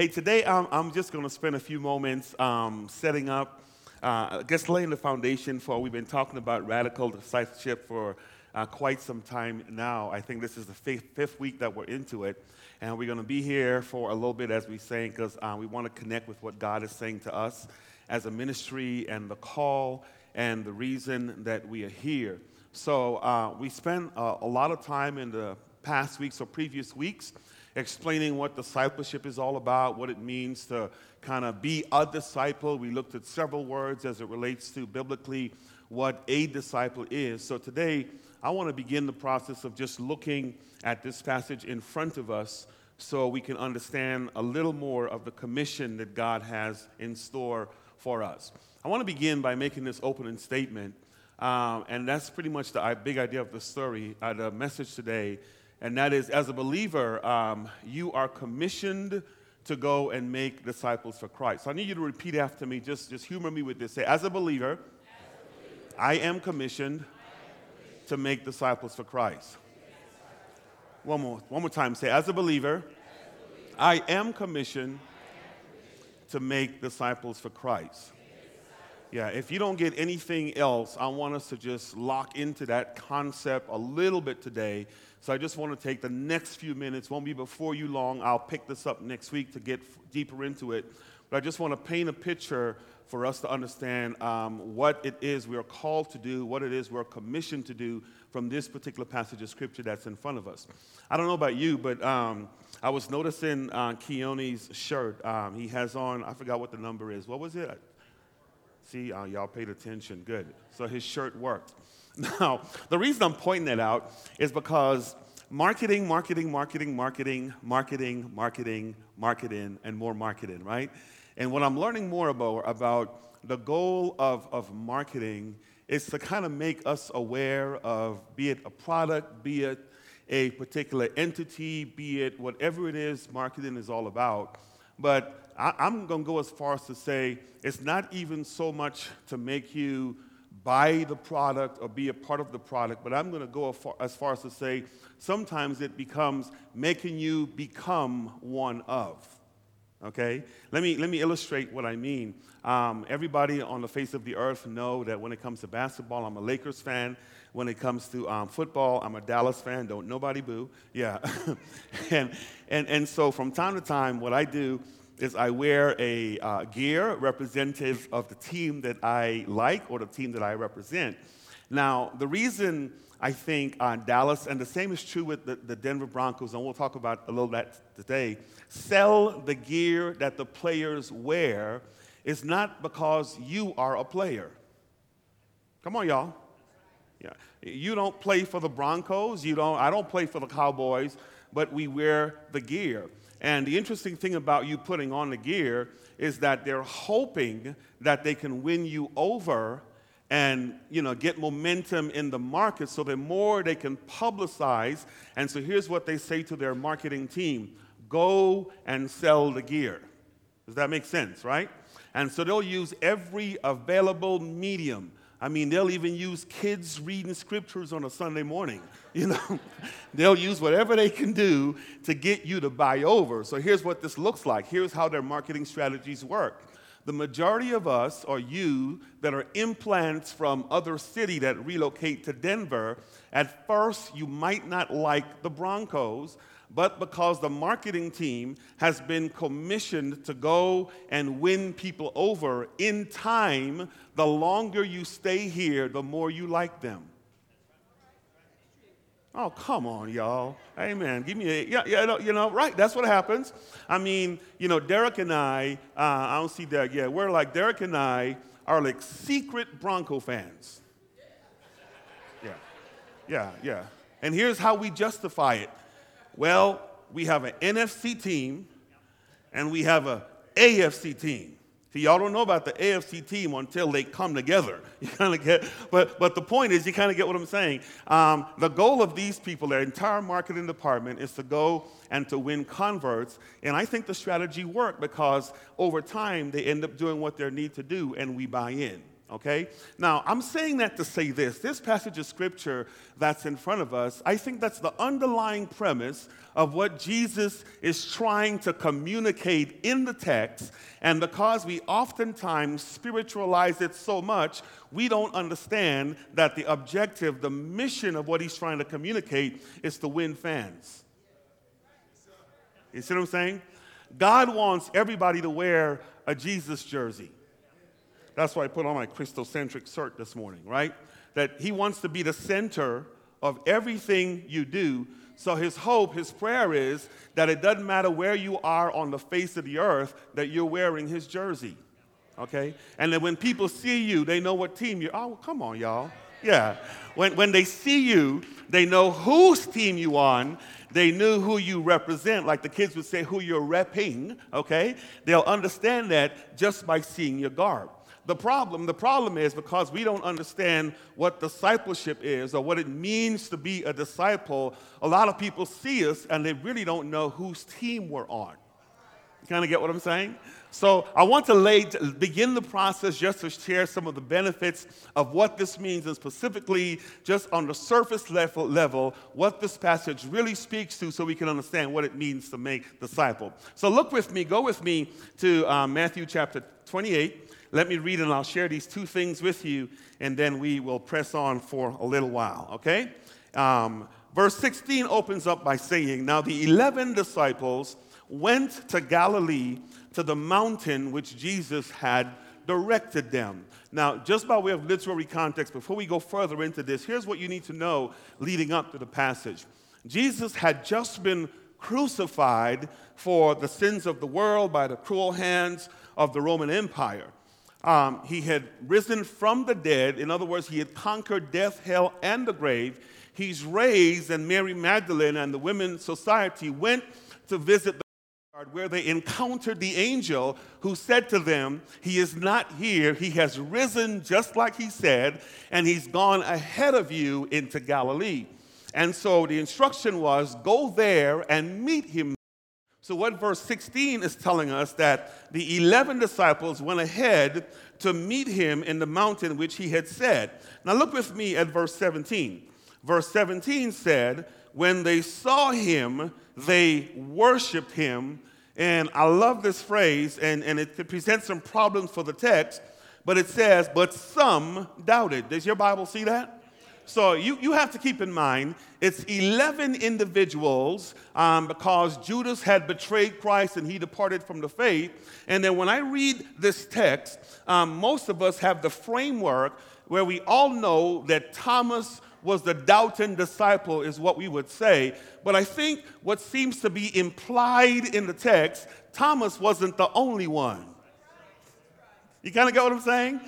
Hey, today I'm, I'm just going to spend a few moments um, setting up, uh, just laying the foundation for. We've been talking about radical discipleship for uh, quite some time now. I think this is the fifth, fifth week that we're into it. And we're going to be here for a little bit as we say, because uh, we want to connect with what God is saying to us as a ministry and the call and the reason that we are here. So uh, we spent a lot of time in the past weeks or previous weeks explaining what discipleship is all about, what it means to kind of be a disciple. We looked at several words as it relates to biblically what a disciple is. So today, I want to begin the process of just looking at this passage in front of us so we can understand a little more of the commission that God has in store for us. I want to begin by making this opening statement, um, and that's pretty much the big idea of the story, uh, the message today and that is as a believer, um, you are commissioned to go and make disciples for Christ. So I need you to repeat after me, just, just humor me with this. Say, as a believer, as a believer I, am commissioned to make disciples for Christ. One more, one more time. Say, as a believer, I am commissioned to make disciples for Christ. Yeah, if you don't get anything else, I want us to just lock into that concept a little bit today so I just want to take the next few minutes, won't be before you long. I'll pick this up next week to get deeper into it. But I just want to paint a picture for us to understand um, what it is we are called to do, what it is we're commissioned to do from this particular passage of scripture that's in front of us. I don't know about you, but um, I was noticing uh, Keone's shirt. Um, he has on, I forgot what the number is. What was it? See, uh, y'all paid attention. Good. So his shirt worked. Now, the reason I'm pointing that out is because marketing, marketing, marketing, marketing, marketing, marketing, marketing, and more marketing, right? And what I'm learning more about, about the goal of, of marketing is to kind of make us aware of be it a product, be it a particular entity, be it whatever it is marketing is all about. But I, am going to go as far as to say it's not even so much to make you buy the product or be a part of the product, but I'm going to go as far as to say sometimes it becomes making you become one of. Okay? Let me, let me illustrate what I mean. Um, everybody on the face of the earth know that when it comes to basketball, I'm a Lakers fan. When it comes to um, football, I'm a Dallas fan. Don't nobody boo. Yeah. and, and, and so from time to time, what I do is I wear a uh, gear representative of the team that I like or the team that I represent. Now, the reason I think uh, Dallas, and the same is true with the, the Denver Broncos, and we'll talk about a little bit today, sell the gear that the players wear is not because you are a player. Come on, y'all. Yeah. You don't play for the Broncos, you don't, I don't play for the Cowboys, but we wear the gear. And the interesting thing about you putting on the gear is that they're hoping that they can win you over and you know get momentum in the market so the more they can publicize. And so here's what they say to their marketing team. Go and sell the gear. Does that make sense right? And so they'll use every available medium I mean, they'll even use kids reading scriptures on a Sunday morning. You know, they'll use whatever they can do to get you to buy over. So here's what this looks like. Here's how their marketing strategies work. The majority of us, or you, that are implants from other city that relocate to Denver, at first you might not like the Broncos but because the marketing team has been commissioned to go and win people over in time, the longer you stay here, the more you like them. Oh, come on, y'all. Amen. Give me a, yeah, yeah, you know, right. That's what happens. I mean, you know, Derek and I, uh, I don't see Derek yet. We're like, Derek and I are like secret Bronco fans. Yeah, yeah, yeah. And here's how we justify it well, we have an NFC team and we have an AFC team. See, y'all don't know about the AFC team until they come together. You kind of get, but but the point is, you kind of get what I'm saying. Um, the goal of these people, their entire marketing department, is to go and to win converts. And I think the strategy worked because over time they end up doing what they need to do, and we buy in. Okay? Now, I'm saying that to say this. This passage of scripture that's in front of us, I think that's the underlying premise of what Jesus is trying to communicate in the text. And because we oftentimes spiritualize it so much, we don't understand that the objective, the mission of what he's trying to communicate is to win fans. You see what I'm saying? God wants everybody to wear a Jesus jersey. That's why I put on my Christocentric shirt this morning, right? That He wants to be the center of everything you do. So His hope, His prayer is that it doesn't matter where you are on the face of the earth, that you're wearing His jersey. Okay? And that when people see you, they know what team you're. Oh, come on, y'all. Yeah. When, when they see you, they know whose team you on. They knew who you represent, like the kids would say, who you're repping, okay? They'll understand that just by seeing your garb. The problem, the problem is because we don't understand what discipleship is or what it means to be a disciple, a lot of people see us and they really don't know whose team we're on. You kind of get what I'm saying? So I want to lay, begin the process just to share some of the benefits of what this means, and specifically, just on the surface level, level, what this passage really speaks to, so we can understand what it means to make disciple. So look with me, go with me to um, Matthew chapter 28. Let me read, and I'll share these two things with you, and then we will press on for a little while. Okay? Um, verse 16 opens up by saying, "Now the eleven disciples." went to Galilee to the mountain which Jesus had directed them. Now, just by way of literary context, before we go further into this, here's what you need to know leading up to the passage. Jesus had just been crucified for the sins of the world by the cruel hands of the Roman Empire. Um, he had risen from the dead. In other words, he had conquered death, hell, and the grave. He's raised, and Mary Magdalene and the Women's Society went to visit the graveyard where they encountered the angel who said to them, He is not here. He has risen just like he said, and he's gone ahead of you into Galilee. And so the instruction was go there and meet him. So, what verse 16 is telling us that the 11 disciples went ahead to meet him in the mountain which he had said. Now, look with me at verse 17. Verse 17 said, When they saw him, they worshiped him and I love this phrase, and, and it presents some problems for the text, but it says, but some doubted. Does your Bible see that? So you, you have to keep in mind, it's 11 individuals um, because Judas had betrayed Christ and he departed from the faith. And then when I read this text, um, most of us have the framework where we all know that Thomas was the doubting disciple, is what we would say. But I think what seems to be implied in the text, Thomas wasn't the only one. You kind of get what I'm saying?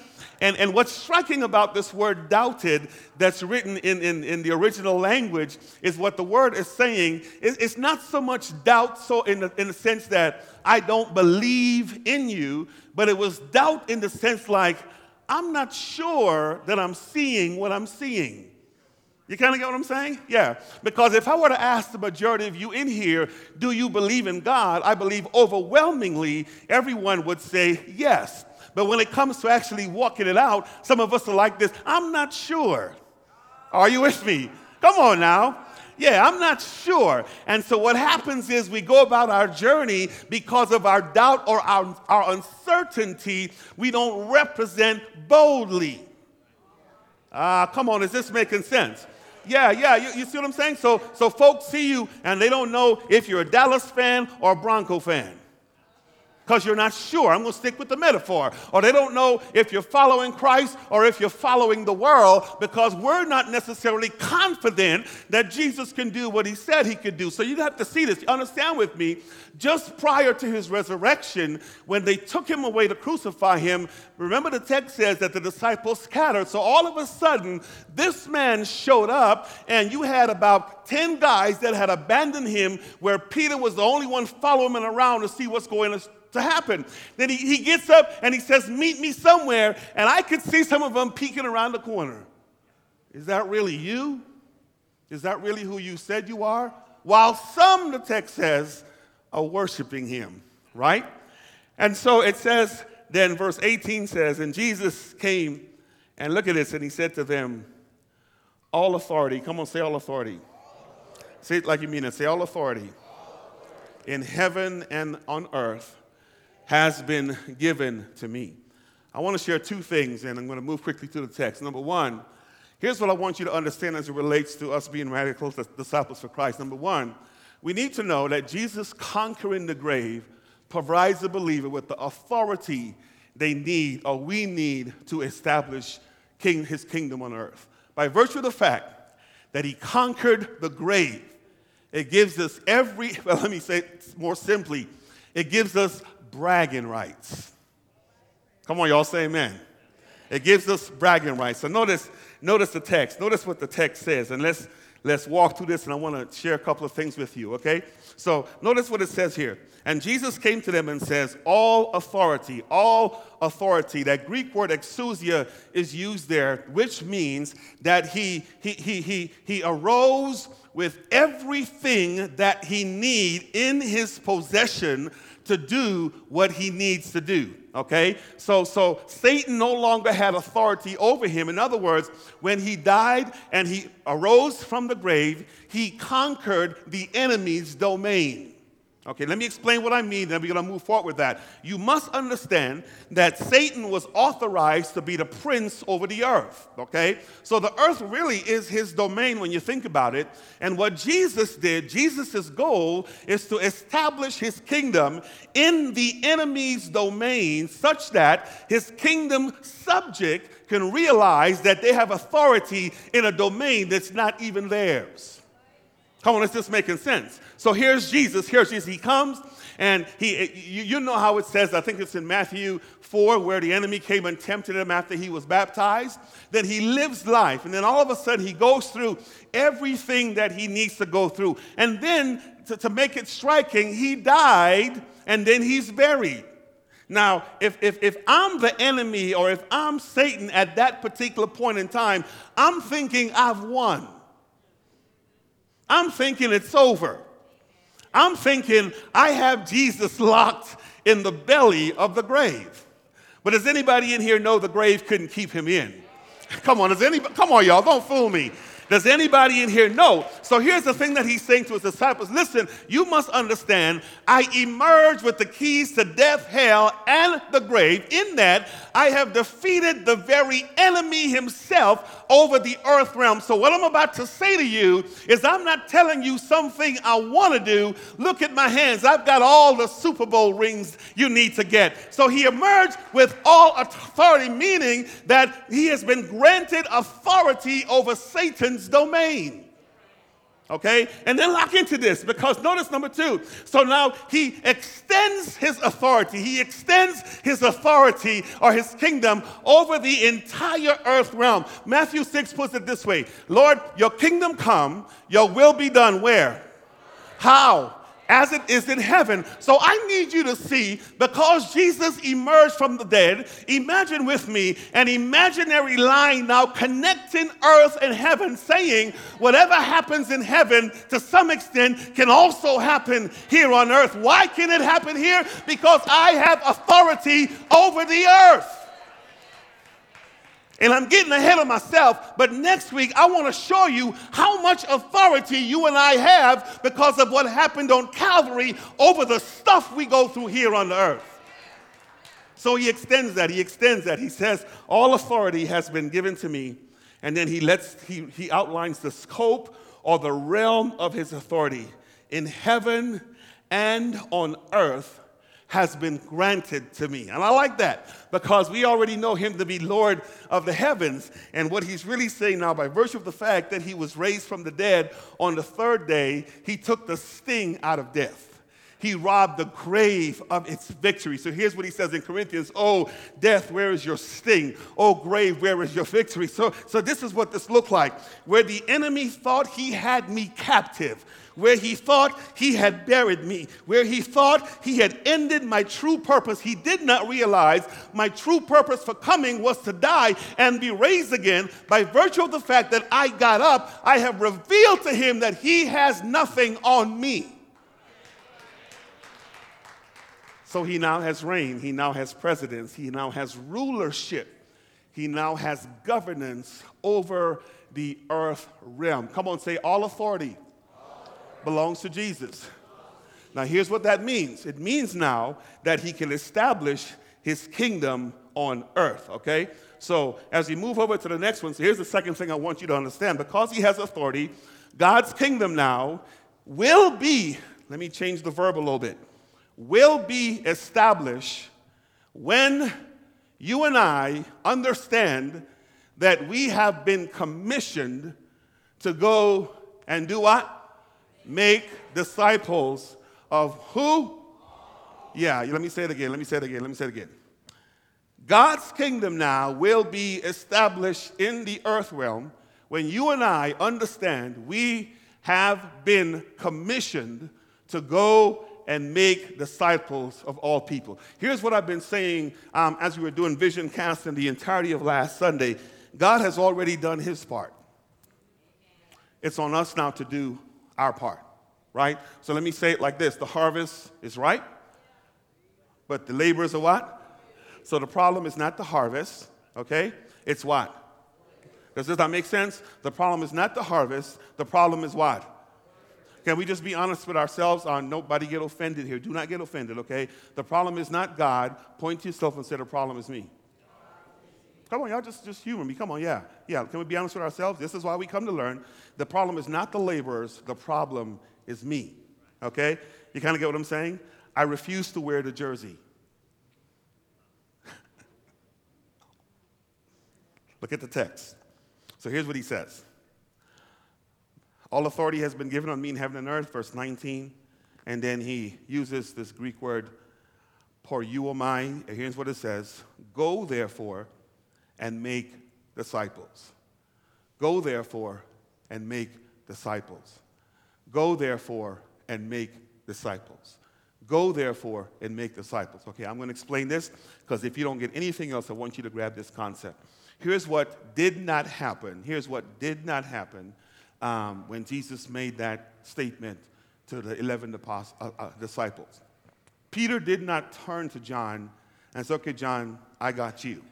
And, and what's striking about this word doubted that's written in, in, in the original language is what the word is saying. It, it's not so much doubt, so in the, in the sense that I don't believe in you, but it was doubt in the sense like, I'm not sure that I'm seeing what I'm seeing. You kind of get what I'm saying? Yeah. Because if I were to ask the majority of you in here, do you believe in God? I believe overwhelmingly everyone would say yes. But when it comes to actually walking it out, some of us are like this I'm not sure. Are you with me? Come on now. Yeah, I'm not sure. And so what happens is we go about our journey because of our doubt or our, our uncertainty, we don't represent boldly. Ah, uh, come on, is this making sense? Yeah, yeah, you, you see what I'm saying? So, so folks see you and they don't know if you're a Dallas fan or a Bronco fan because you're not sure. I'm going to stick with the metaphor. Or they don't know if you're following Christ or if you're following the world because we're not necessarily confident that Jesus can do what he said he could do. So you have to see this. Understand with me, just prior to his resurrection, when they took him away to crucify him, remember the text says that the disciples scattered. So all of a sudden, this man showed up, and you had about 10 guys that had abandoned him, where Peter was the only one following him around to see what's going on to happen. Then he, he gets up and he says, Meet me somewhere. And I could see some of them peeking around the corner. Is that really you? Is that really who you said you are? While some, the text says, are worshiping him, right? And so it says, then verse 18 says, And Jesus came And look at this. And he said to them, All authority, come on, say all authority. Say it like you mean it. Say all authority in heaven and on earth has been given to me. I want to share two things, and I'm going to move quickly to the text. Number one, here's what I want you to understand as it relates to us being radical disciples for Christ. Number one, we need to know that Jesus conquering the grave provides the believer with the authority they need or we need to establish king, his kingdom on earth. By virtue of the fact that he conquered the grave, it gives us every, well, let me say more simply, it gives us bragging rights. Come on, y'all say amen. It gives us bragging rights. So notice, notice the text. Notice what the text says. And let's let's walk through this and I want to share a couple of things with you, okay? So notice what it says here. And Jesus came to them and says, All authority, all authority. That Greek word exousia is used there, which means that he, he, he, he, he arose with everything that he need in his possession to do what he needs to do. Okay? So so Satan no longer had authority over him. In other words, when he died and he arose from the grave, he conquered the enemy's domain. Okay, let me explain what I mean, then we're going to move forward with that. You must understand that Satan was authorized to be the prince over the earth. Okay, so the earth really is his domain when you think about it. And what Jesus did, Jesus' goal is to establish his kingdom in the enemy's domain such that his kingdom subject can realize that they have authority in a domain that's not even theirs. Come on, it's just making sense. So here's Jesus. Here's Jesus. He comes and he, you, know how it says, I think it's in Matthew 4, where the enemy came and tempted him after he was baptized. Then he lives life. And then all of a sudden he goes through everything that he needs to go through. And then to, to make it striking, he died and then he's buried. Now, if, if, if I'm the enemy or if I'm Satan at that particular point in time, I'm thinking I've won. I'm thinking it's over. I'm thinking I have Jesus locked in the belly of the grave. But does anybody in here know the grave couldn't keep him in? Come on, does anybody, come on, y'all, don't fool me. Does anybody in here know? So here's the thing that he's saying to his disciples listen, you must understand, I emerge with the keys to death, hell, and the grave, in that I have defeated the very enemy himself over the earth realm. So, what I'm about to say to you is, I'm not telling you something I want to do. Look at my hands. I've got all the Super Bowl rings you need to get. So, he emerged with all authority, meaning that he has been granted authority over Satan's domain. Okay? And then lock into this because notice number two. So now he extends his authority. He extends his authority or his kingdom over the entire earth realm. Matthew 6 puts it this way Lord, your kingdom come, your will be done where? How? As it is in heaven. So I need you to see, because Jesus emerged from the dead, imagine with me an imaginary line now connecting earth and heaven, saying, whatever happens in heaven to some extent can also happen here on earth. Why can it happen here? Because I have authority over the earth. And I'm getting ahead of myself, but next week I want to show you how much authority you and I have because of what happened on Calvary over the stuff we go through here on the earth. So he extends that. He extends that. He says, All authority has been given to me. And then he lets he, he outlines the scope or the realm of his authority in heaven and on earth has been granted to me. And I like that because we already know him to be Lord of the heavens. And what he's really saying now, by virtue of the fact that he was raised from the dead on the third day, he took the sting out of death. He robbed the grave of its victory. So here's what he says in Corinthians Oh, death, where is your sting? Oh, grave, where is your victory? So, so this is what this looked like. Where the enemy thought he had me captive, where he thought he had buried me, where he thought he had ended my true purpose, he did not realize my true purpose for coming was to die and be raised again. By virtue of the fact that I got up, I have revealed to him that he has nothing on me. So he now has reign, he now has presidents, he now has rulership he now has governance over the earth realm. Come on, say, all authority belongs to Jesus. Now, here's what that means it means now that he can establish his kingdom on earth, okay? So, as we move over to the next one, so here's the second thing I want you to understand. Because he has authority, God's kingdom now will be, let me change the verb a little bit, will be established when you and I understand that we have been commissioned to go and do what? Make disciples of who? Yeah, let me say it again. Let me say it again. Let me say it again. God's kingdom now will be established in the earth realm when you and I understand we have been commissioned to go and make disciples of all people. Here's what I've been saying um, as we were doing vision casting the entirety of last Sunday God has already done his part. It's on us now to do our part, right? So let me say it like this the harvest is ripe, but the laborers are what? So the problem is not the harvest, okay? It's what? Does not make sense? The problem is not the harvest, the problem is what? Can we just be honest with ourselves? On nobody get offended here. Do not get offended, okay? The problem is not God. Point to yourself and say the problem is me. Come on, y'all, just, just humor me. Come on, yeah. Yeah, can we be honest with ourselves? This is why we come to learn. The problem is not the laborers, the problem is me. Okay? You kind of get what I'm saying? I refuse to wear the jersey. Look at the text. So here's what he says All authority has been given on me in heaven and earth, verse 19. And then he uses this Greek word, poreuomai. And here's what it says Go therefore and make disciples. Go therefore and make disciples. Go therefore and make disciples. Go therefore and make disciples. Okay, I'm going to explain this because if you don't get anything else, I want you to grab this concept. Here's what did not happen. Here's what did not happen um, when Jesus made that statement to the 11 uh, uh, disciples. Peter did not turn to John and say, Okay, John, I got you.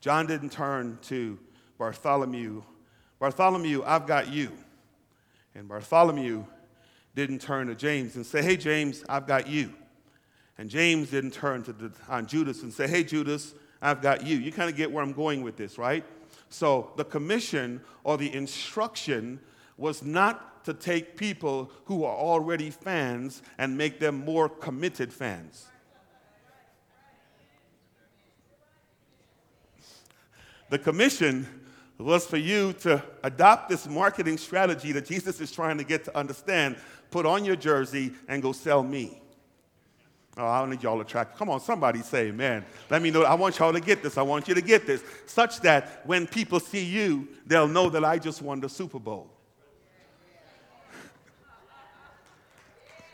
John didn't turn to Bartholomew, Bartholomew, I've got you. And Bartholomew didn't turn to James and say, Hey, James, I've got you. And James didn't turn to the, on Judas and say, Hey, Judas, I've got you. You kind of get where I'm going with this, right? So the commission or the instruction was not to take people who are already fans and make them more committed fans. The commission was for you to adopt this marketing strategy that Jesus is trying to get to understand. Put on your jersey and go sell me. Oh, I need y'all to track. Come on, somebody say amen. Let me know. I want y'all to get this. I want you to get this. Such that when people see you, they'll know that I just won the Super Bowl.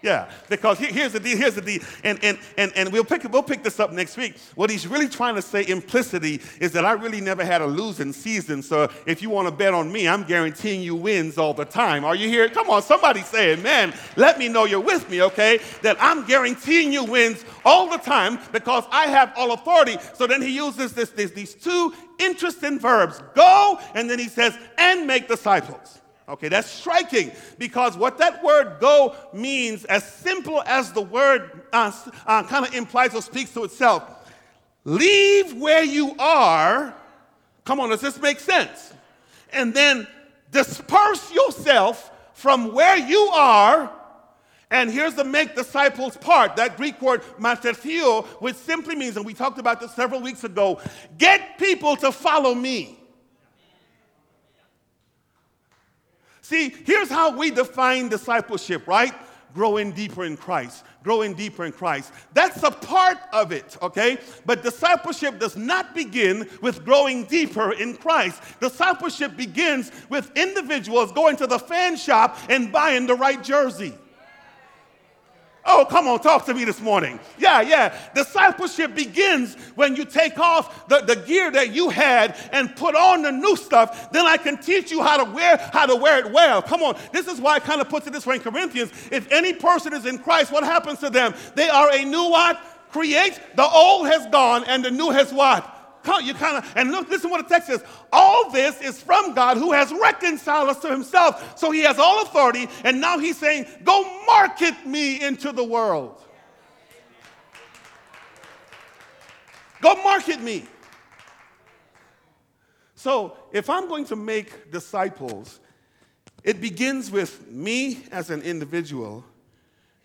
Yeah, because here's the deal, here's the deal, and, and, and, and we'll, pick, we'll pick this up next week. What he's really trying to say implicitly is that I really never had a losing season, so if you want to bet on me, I'm guaranteeing you wins all the time. Are you here? Come on, somebody say amen. Let me know you're with me, okay? That I'm guaranteeing you wins all the time because I have all authority. So then he uses this, this, these two interesting verbs, go, and then he says, and make disciples. Okay, that's striking because what that word go means, as simple as the word uh, uh, kind of implies or speaks to itself, leave where you are. Come on, does this make sense? And then disperse yourself from where you are. And here's the make disciples part, that Greek word matheteuo, which simply means, and we talked about this several weeks ago, get people to follow me. See, here's how we define discipleship, right? Growing deeper in Christ, growing deeper in Christ. That's a part of it, okay? But discipleship does not begin with growing deeper in Christ. Discipleship begins with individuals going to the fan shop and buying the right jersey. Oh, come on, talk to me this morning. Yeah, yeah. Discipleship begins when you take off the, the gear that you had and put on the new stuff. Then I can teach you how to wear how to wear it well. Come on. This is why I kind of puts it this way in Corinthians. If any person is in Christ, what happens to them? They are a new what? Create. The old has gone and the new has what? You kind of, and look, listen what the text says. All this is from God who has reconciled us to himself. So he has all authority, and now he's saying, Go market me into the world. Go market me. So if I'm going to make disciples, it begins with me as an individual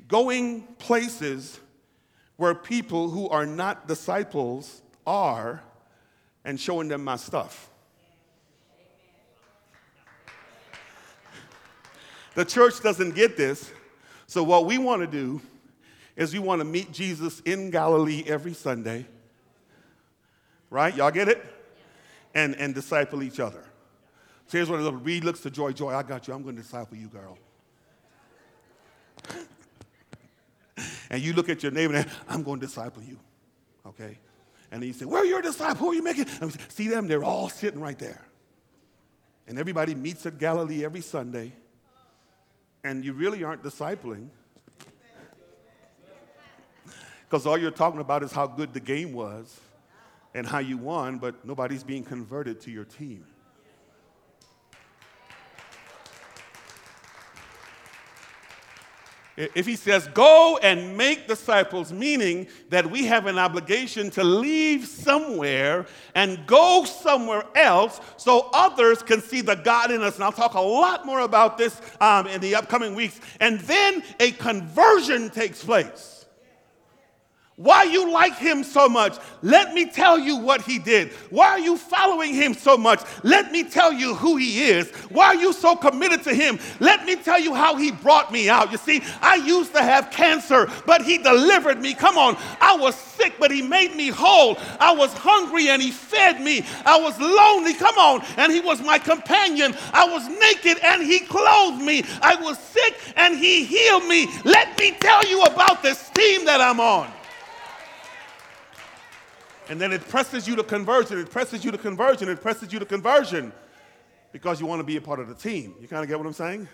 going places where people who are not disciples are and showing them my stuff. The church doesn't get this, so what we want to do is we want to meet Jesus in Galilee every Sunday. Right? Y'all get it? And, and disciple each other. So here's what of the Reed looks to Joy. Joy, I got you. I'm going to disciple you, girl. and you look at your neighbor and I'm going to disciple you. Okay? And he said, Where are your disciples? Who are you making? And we see them, they're all sitting right there. And everybody meets at Galilee every Sunday. And you really aren't discipling. Because all you're talking about is how good the game was and how you won, but nobody's being converted to your team. If he says, go and make disciples, meaning that we have an obligation to leave somewhere and go somewhere else so others can see the God in us. And I'll talk a lot more about this um, in the upcoming weeks. And then a conversion takes place. Why you like him so much? Let me tell you what he did. Why are you following him so much? Let me tell you who he is. Why are you so committed to him? Let me tell you how he brought me out. You see, I used to have cancer, but he delivered me. Come on. I was sick, but he made me whole. I was hungry and he fed me. I was lonely. Come on. And he was my companion. I was naked and he clothed me. I was sick and he healed me. Let me tell you about this team that I'm on. And then it presses you to conversion, it presses you to conversion, it presses you to conversion because you want to be a part of the team. You kind of get what I'm saying?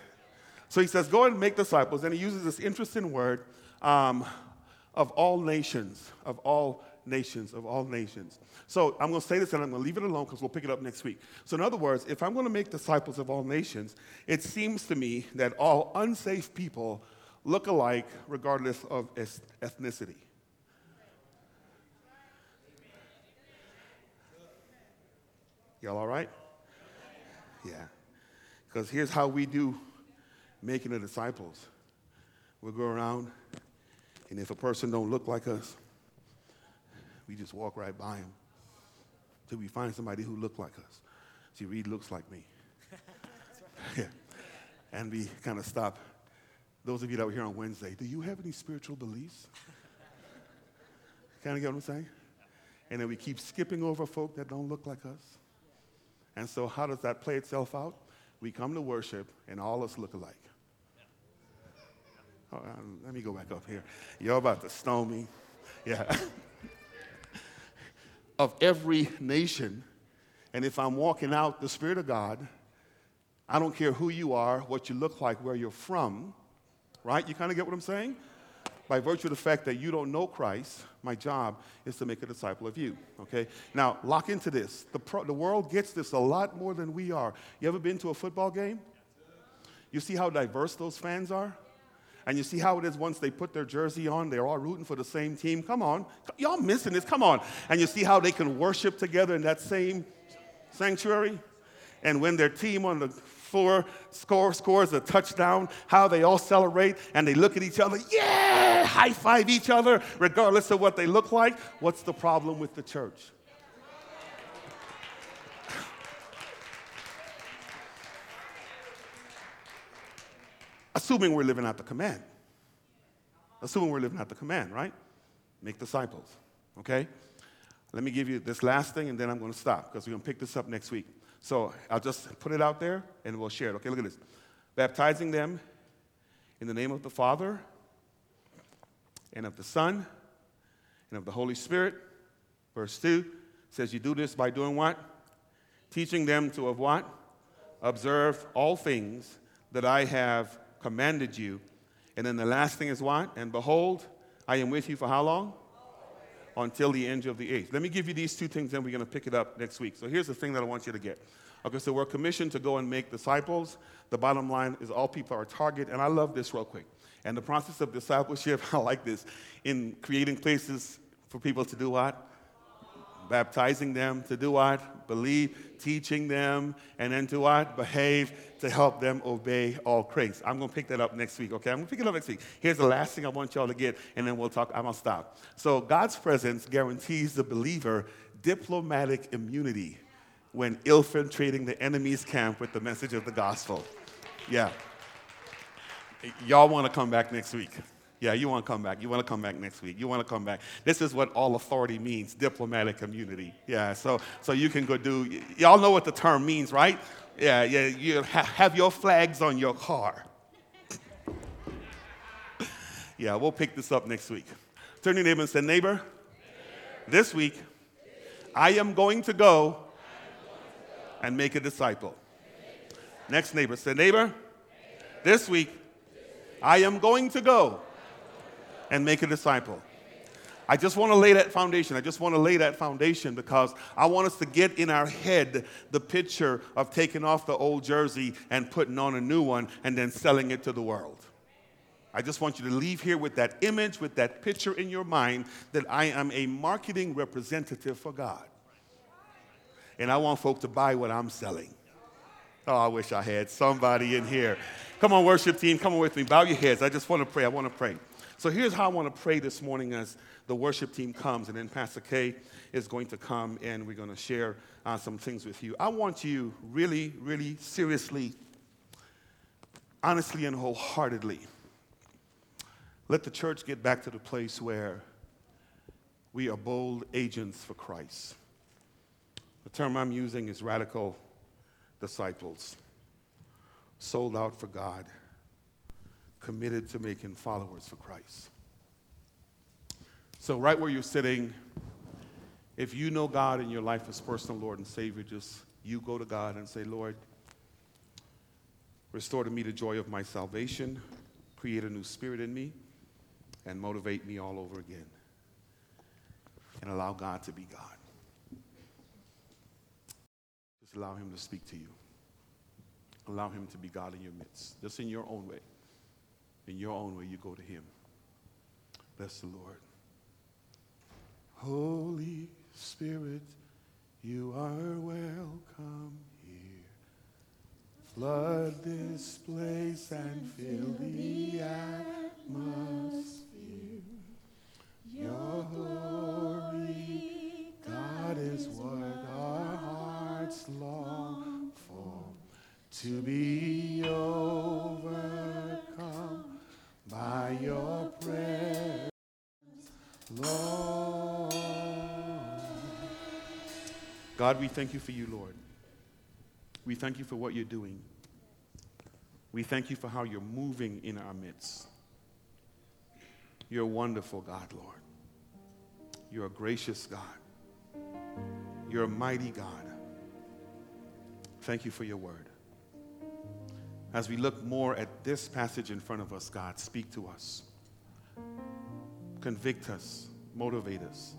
So he says, Go and make disciples. And he uses this interesting word um, of all nations, of all nations, of all nations. So I'm going to say this and I'm going to leave it alone because we'll pick it up next week. So, in other words, if I'm going to make disciples of all nations, it seems to me that all unsafe people look alike regardless of ethnicity. Y'all all right? Yeah. Because here's how we do making the disciples. We'll go around, and if a person don't look like us, we just walk right by him till we find somebody who look like us. See, Reed looks like me. yeah. And we kind of stop. Those of you that were here on Wednesday, do you have any spiritual beliefs? kind of get what I'm saying? And then we keep skipping over folk that don't look like us. And so, how does that play itself out? We come to worship, and all us look alike. Oh, um, let me go back up here. You're about to stone me. Yeah. of every nation. And if I'm walking out the Spirit of God, I don't care who you are, what you look like, where you're from, right? You kind of get what I'm saying? By virtue of the fact that you don't know Christ, my job is to make a disciple of you. Okay? Now, lock into this. The, pro- the world gets this a lot more than we are. You ever been to a football game? You see how diverse those fans are? And you see how it is once they put their jersey on, they're all rooting for the same team. Come on. Y'all missing this. Come on. And you see how they can worship together in that same sanctuary? And when their team on the floor score, scores a touchdown, how they all celebrate and they look at each other, yeah, high five each other, regardless of what they look like. What's the problem with the church? Assuming we're living out the command. Assuming we're living out the command, right? Make disciples, okay? Let me give you this last thing and then I'm going to stop because we're going to pick this up next week. So I'll just put it out there and we'll share it. Okay, look at this. Baptizing them in the name of the Father and of the Son and of the Holy Spirit. Verse 2 says, You do this by doing what? Teaching them to of what? Observe all things that I have commanded you. And then the last thing is what? And behold, I am with you for how long? Until the end of the age. Let me give you these two things, then we're going to pick it up next week. So here's the thing that I want you to get. Okay, so we're commissioned to go and make disciples. The bottom line is all people are a target, and I love this real quick. And the process of discipleship, I like this, in creating places for people to do what? Baptizing them to do what? Believe, teaching them, and then to what? Behave to help them obey all grace. I'm going to pick that up next week, okay? I'm going to pick it up next week. Here's the last thing I want y'all to get, and then we'll talk. I'm going to stop. So, God's presence guarantees the believer diplomatic immunity when infiltrating the enemy's camp with the message of the gospel. Yeah. Y'all want to come back next week. Yeah, you want to come back. You want to come back next week. You want to come back. This is what all authority means diplomatic immunity. Yeah, so, so you can go do, y- y'all know what the term means, right? Yeah, yeah, you ha- have your flags on your car. yeah, we'll pick this up next week. Turn to your neighbor and say, neighbor, this week, I am going to go and make a disciple. Next neighbor, say, neighbor, this week, I am going to go and make a disciple. I just want to lay that foundation. I just want to lay that foundation because I want us to get in our head the picture of taking off the old jersey and putting on a new one and then selling it to the world. I just want you to leave here with that image, with that picture in your mind that I am a marketing representative for God. And I want folk to buy what I'm selling. Oh, I wish I had somebody in here. Come on, worship team, come on with me. Bow your heads. I just want to pray. I want to pray. So here's how I want to pray this morning as the worship team comes, and then Pastor K is going to come and we're going to share uh, some things with you. I want you really, really seriously, honestly, and wholeheartedly let the church get back to the place where we are bold agents for Christ. The term I'm using is radical disciples, sold out for God, committed to making followers for Christ. So, right where you're sitting, if you know God in your life as personal Lord and Savior, just you go to God and say, Lord, restore to me the joy of my salvation, create a new spirit in me, and motivate me all over again. And allow God to be God. Just allow Him to speak to you. Allow Him to be God in your midst, just in your own way. In your own way, you go to Him. Bless the Lord. Holy Spirit, you are welcome here. Flood this place and fill the atmosphere. Your glory, God, is what our hearts long for. To be Lord. God, we thank you for you, Lord. We thank you for what you're doing. We thank you for how you're moving in our midst. You're a wonderful God, Lord. You're a gracious God. You're a mighty God. Thank you for your word. As we look more at this passage in front of us, God, speak to us. Convict us, motivate us.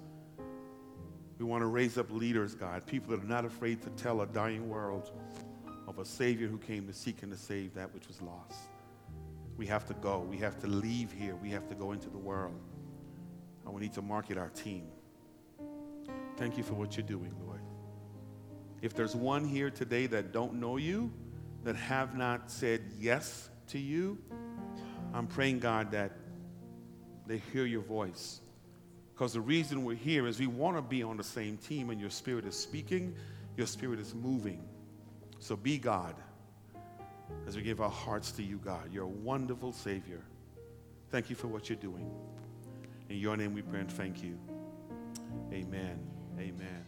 We want to raise up leaders, God, people that are not afraid to tell a dying world of a Savior who came to seek and to save that which was lost. We have to go. We have to leave here. We have to go into the world. And we need to market our team. Thank you for what you're doing, Lord. If there's one here today that don't know you, that have not said yes to you, I'm praying, God, that they hear your voice. Because the reason we're here is we want to be on the same team, and your spirit is speaking, your spirit is moving. So be God as we give our hearts to you, God. You're a wonderful Savior. Thank you for what you're doing. In your name we pray and thank you. Amen. Amen.